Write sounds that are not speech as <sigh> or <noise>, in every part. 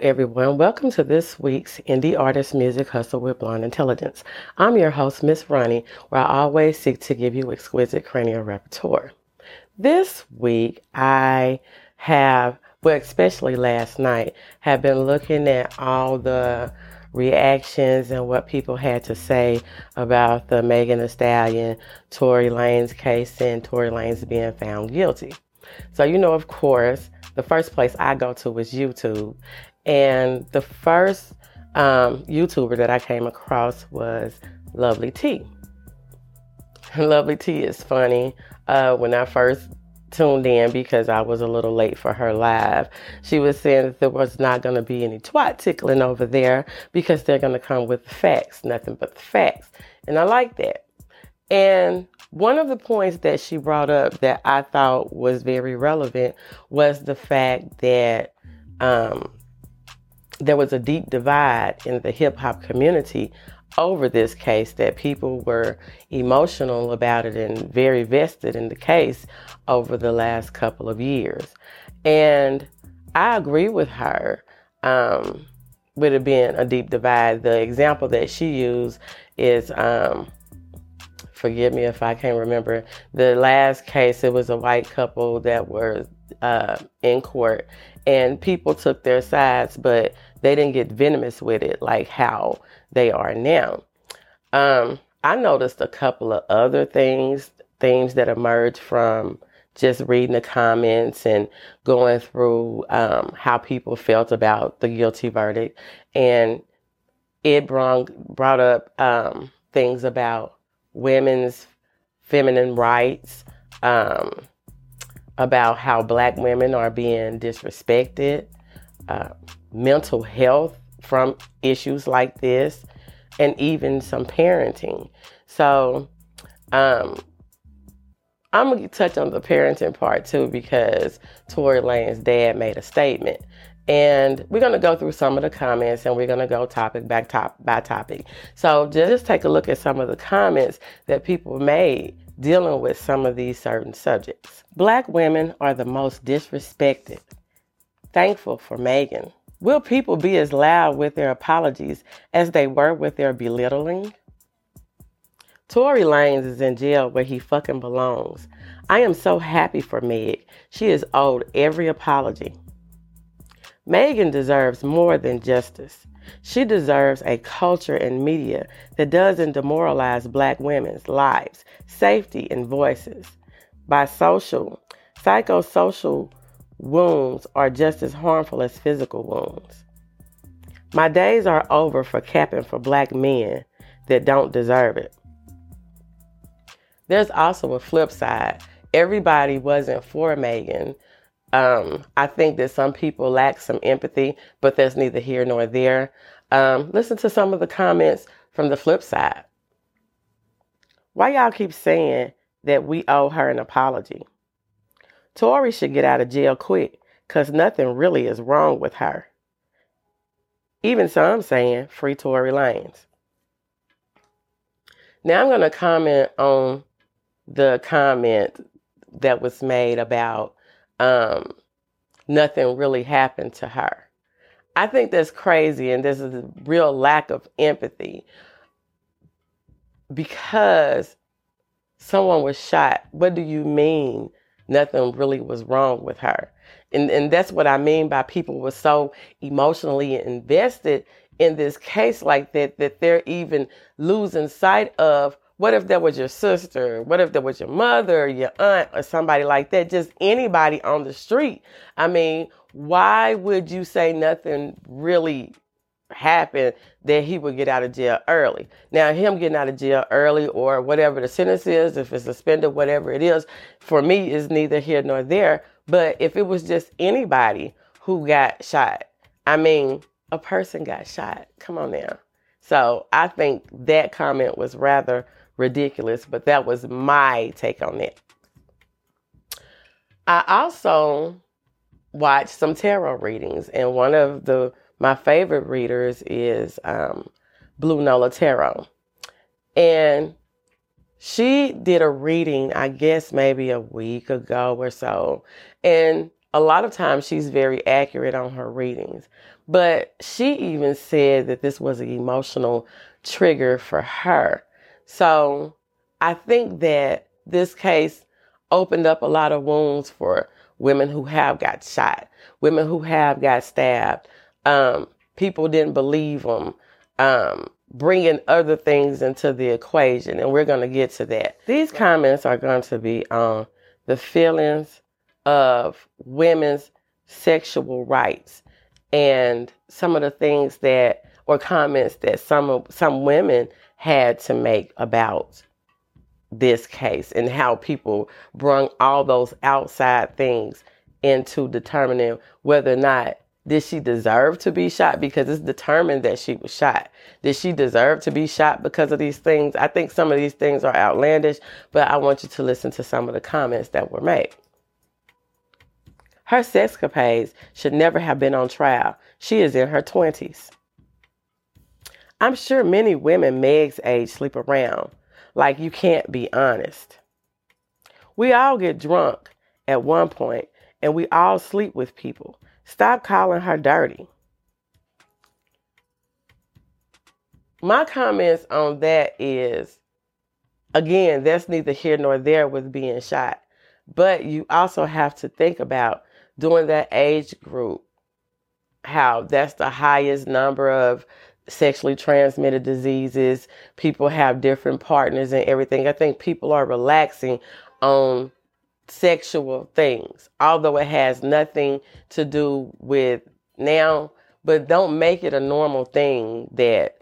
everyone. Welcome to this week's Indie Artist Music Hustle with Blonde Intelligence. I'm your host, Miss Ronnie, where I always seek to give you exquisite cranial repertoire. This week, I have, well, especially last night, have been looking at all the reactions and what people had to say about the Megan Thee Stallion, Tory Lanez case and Tory Lanez being found guilty. So, you know, of course, the first place I go to was YouTube. And the first um, YouTuber that I came across was Lovely T. <laughs> Lovely T is funny. Uh, when I first tuned in because I was a little late for her live. She was saying that there was not going to be any twat tickling over there because they're going to come with the facts, nothing but the facts. And I like that. And one of the points that she brought up that I thought was very relevant was the fact that um, there was a deep divide in the hip hop community over this case, that people were emotional about it and very vested in the case over the last couple of years. And I agree with her. Um, with it being a deep divide, the example that she used is um, forgive me if I can't remember. The last case, it was a white couple that were uh, in court, and people took their sides, but they didn't get venomous with it like how they are now. Um, I noticed a couple of other things, things that emerged from just reading the comments and going through um, how people felt about the guilty verdict, and it brought brought up um, things about women's feminine rights, um, about how black women are being disrespected, uh, mental health from issues like this, and even some parenting. So, um, I'm gonna touch on the parenting part too because Tory Lanez's dad made a statement. And we're to go through some of the comments and we're to go topic by, top, by topic. So just take a look at some of the comments that people made dealing with some of these certain subjects. Black women are the most disrespected. Thankful for Megan. Will people be as loud with their apologies as they were with their belittling? Tory Lanez is in jail where he fucking belongs. I am so happy for Meg. She is owed every apology. Megan deserves more than justice. She deserves a culture and media that doesn't demoralize black women's lives, safety, and voices. By social, psychosocial wounds are just as harmful as physical wounds. My days are over for capping for black men that don't deserve it. There's also a flip side. Everybody wasn't for Megan um, I think that some people lack some empathy, but that's neither here nor there. Um, listen to some of the comments from the flip side. Why y'all keep saying that we owe her an apology? Tory should get out of jail quick because nothing really is wrong with her. Even some saying free Tory Lanez. Now I'm going to comment on the comment that was made about um, nothing really happened to her. I think that's crazy, and this is a real lack of empathy because someone was shot. What do you mean nothing really was wrong with her? And, and that's what I mean by people were so emotionally invested in this case like that that they're even losing sight of what if that was your sister? What if that was your mother, your aunt, or somebody like that? Just anybody on the street. I mean, why would you say nothing really happened that he would get out of jail early? Now, him getting out of jail early or whatever the sentence is, if it's suspended, whatever it is, for me is neither here nor there. But if it was just anybody who got shot, I mean, a person got shot. Come on now. So I think that comment was rather ridiculous, but that was my take on it. I also watched some tarot readings, and one of the my favorite readers is um, Blue Nola Tarot, and she did a reading, I guess maybe a week ago or so, and a lot of times she's very accurate on her readings. But she even said that this was an emotional trigger for her. So I think that this case opened up a lot of wounds for women who have got shot, women who have got stabbed. Um, people didn't believe them. Um, bringing other things into the equation, and we're going to get to that. These comments are going to be on the feelings of women's sexual rights and some of the things that or comments that some some women had to make about this case and how people brung all those outside things into determining whether or not did she deserve to be shot? Because it's determined that she was shot. Did she deserve to be shot because of these things? I think some of these things are outlandish but i want you to listen to some of the comments that were made. Her sexcapades should never have been on trial. She is in her 20s i'm sure many women meg's age sleep around. Like you can't be honest. We all get drunk at one point and we all sleep with people. Stop calling her dirty. My comments on that is again, that's neither here nor there with being shot. But you also have to think about during that age group, how that's the highest number of sexually transmitted diseases. People have different partners and everything. I think people are relaxing on sexual things, although it has nothing to do with now, but don't make it a normal thing that,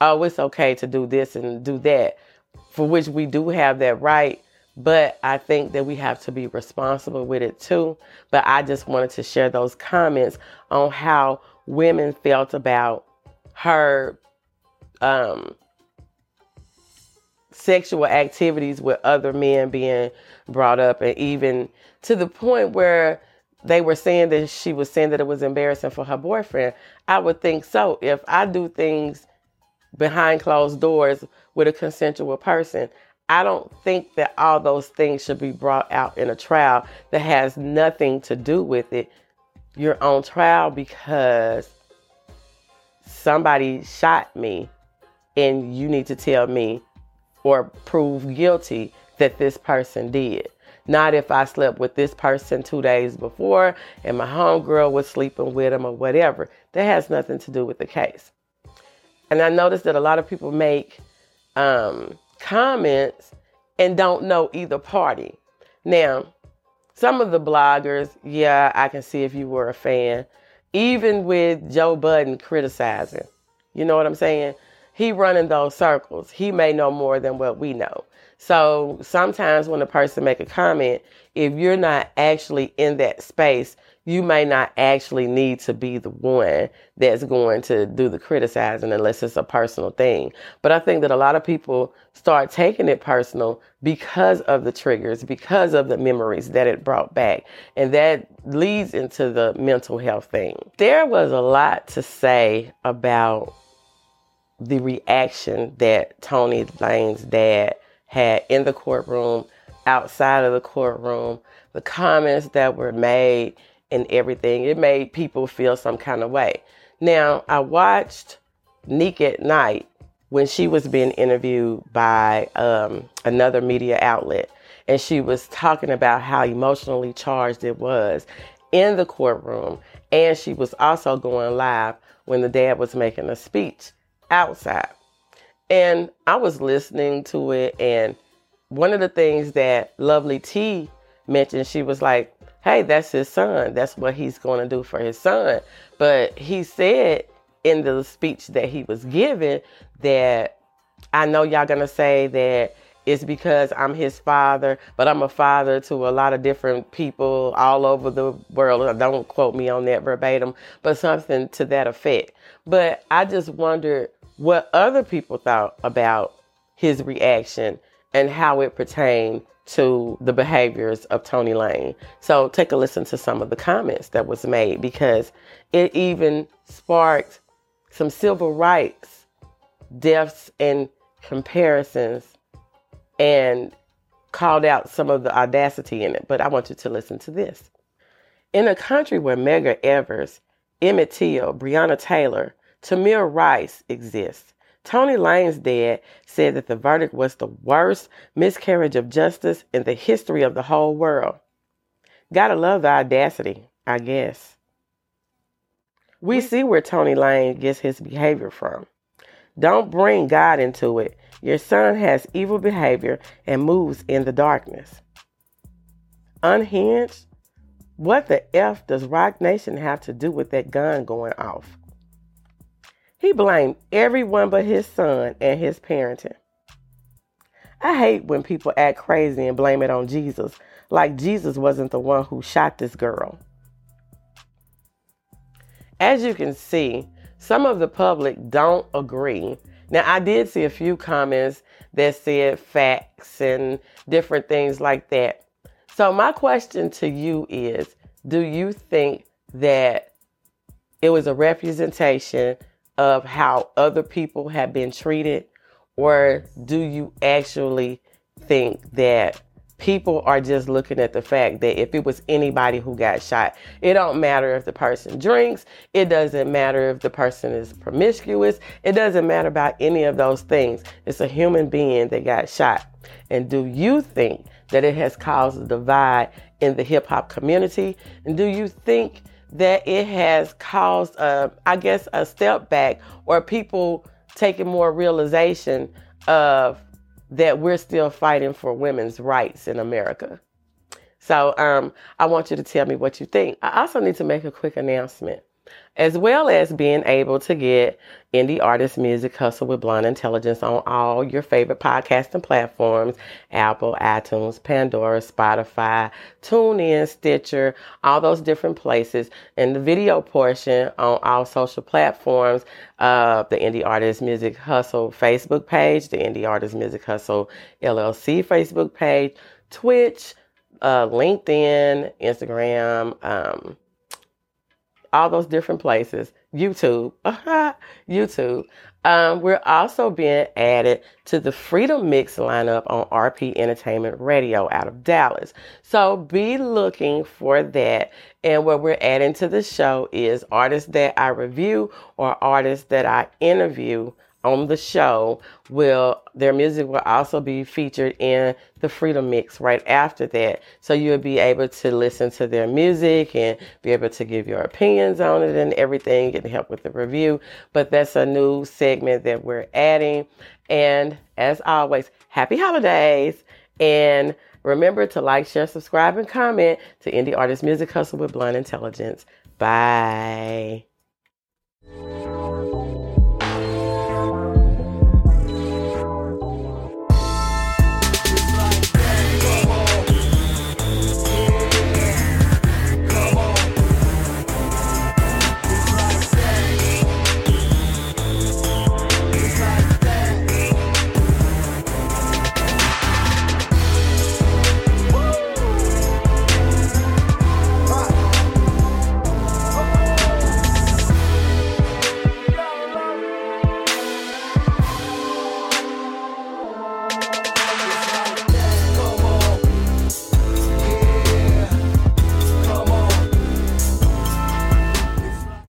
oh, it's okay to do this and do that, for which we do have that right. But I think that we have to be responsible with it too. But I just wanted to share those comments on how women felt about her um, sexual activities with other men being brought up, and even to the point where they were saying that she was saying that it was embarrassing for her boyfriend. I would think so. If I do things behind closed doors with a consensual person, I don't think that all those things should be brought out in a trial that has nothing to do with it. You're on trial because somebody shot me and you need to tell me or prove guilty that this person did. Not if I slept with this person two days before and my homegirl was sleeping with him or whatever. That has nothing to do with the case. And I noticed that a lot of people make um, comments and don't know either party. Now, some of the bloggers, yeah, I can see if you were a fan even with Joe Budden criticizing. You know what I'm saying? He running those circles. He may know more than what we know. So sometimes when a person make a comment, if you're not actually in that space, you may not actually need to be the one that's going to do the criticizing unless it's a personal thing. But I think that a lot of people start taking it personal because of the triggers, because of the memories that it brought back. And that leads into the mental health thing. There was a lot to say about the reaction that Tory Lanez's dad had in the courtroom, outside of the courtroom, the comments that were made and everything. It made people feel some kind of way. Now, I watched Nick at Nite when she was being interviewed by um, another media outlet, and she was talking about how emotionally charged it was in the courtroom. And she was also going live when the dad was making a speech outside. And I was listening to it, and one of the things that Lovely T mentioned, she was like, hey, that's his son. That's what he's going to do for his son. But he said in the speech that he was given that I know y'all going to say that it's because I'm his father, but I'm a father to a lot of different people all over the world. Uh, don't quote me on that verbatim, but something to that effect. But I just wondered what other people thought about his reaction and how it pertained to the behaviors of Tory Lanez. So take a listen to some of the comments that was made because it even sparked some civil rights deaths and comparisons and called out some of the audacity in it. But I want you to listen to this. In a country where Medgar Evers Emmett Till, Breonna Taylor, Tamir Rice exists. Tory Lanez's dad said that the verdict was the worst miscarriage of justice in the history of the whole world. Gotta love the audacity, I guess. We see where Tory Lanez gets his behavior from. Don't bring God into it. Your son has evil behavior and moves in the darkness. Unhinged? What the F does Roc Nation have to do with that gun going off? He blamed everyone but his son and his parenting. I hate when people act crazy and blame it on Jesus, like Jesus wasn't the one who shot this girl. As you can see, some of the public don't agree. Now, I did see a few comments that said facts and different things like that. So, my question to you is Do you think that it was a representation of how other people have been treated? Or do you actually think that people are just looking at the fact that if it was anybody who got shot, it don't matter if the person drinks, it doesn't matter if the person is promiscuous, it doesn't matter about any of those things. It's a human being that got shot. And do you think that it has caused a divide in the hip hop community? And do you think that it has caused, a, I guess, a step back or people taking more realization of that we're still fighting for women's rights in America. So um, I want you to tell me what you think. I also need to make a quick announcement as well as being able to get indie artist music hustle with blonde intelligence on all your favorite podcasting platforms apple itunes pandora spotify tunein stitcher all those different places. And the video portion on all social platforms uh, the indie artist music hustle facebook page the indie artist music hustle llc facebook page twitch uh, linkedin instagram um, all those different places. YouTube, <laughs> YouTube. Um, we're also being added to the Freedom Mix lineup on RP Entertainment Radio out of Dallas. So be looking for that. And what we're adding to the show is artists that I review or artists that I interview on the show will their music will also be featured in the freedom mix right after that. So you'll be able to listen to their music and be able to give your opinions on it and everything and help with the review. But that's a new segment that we're adding. And as always happy holidays. And remember to like share subscribe and comment to indie artist music hustle with blind intelligence. Bye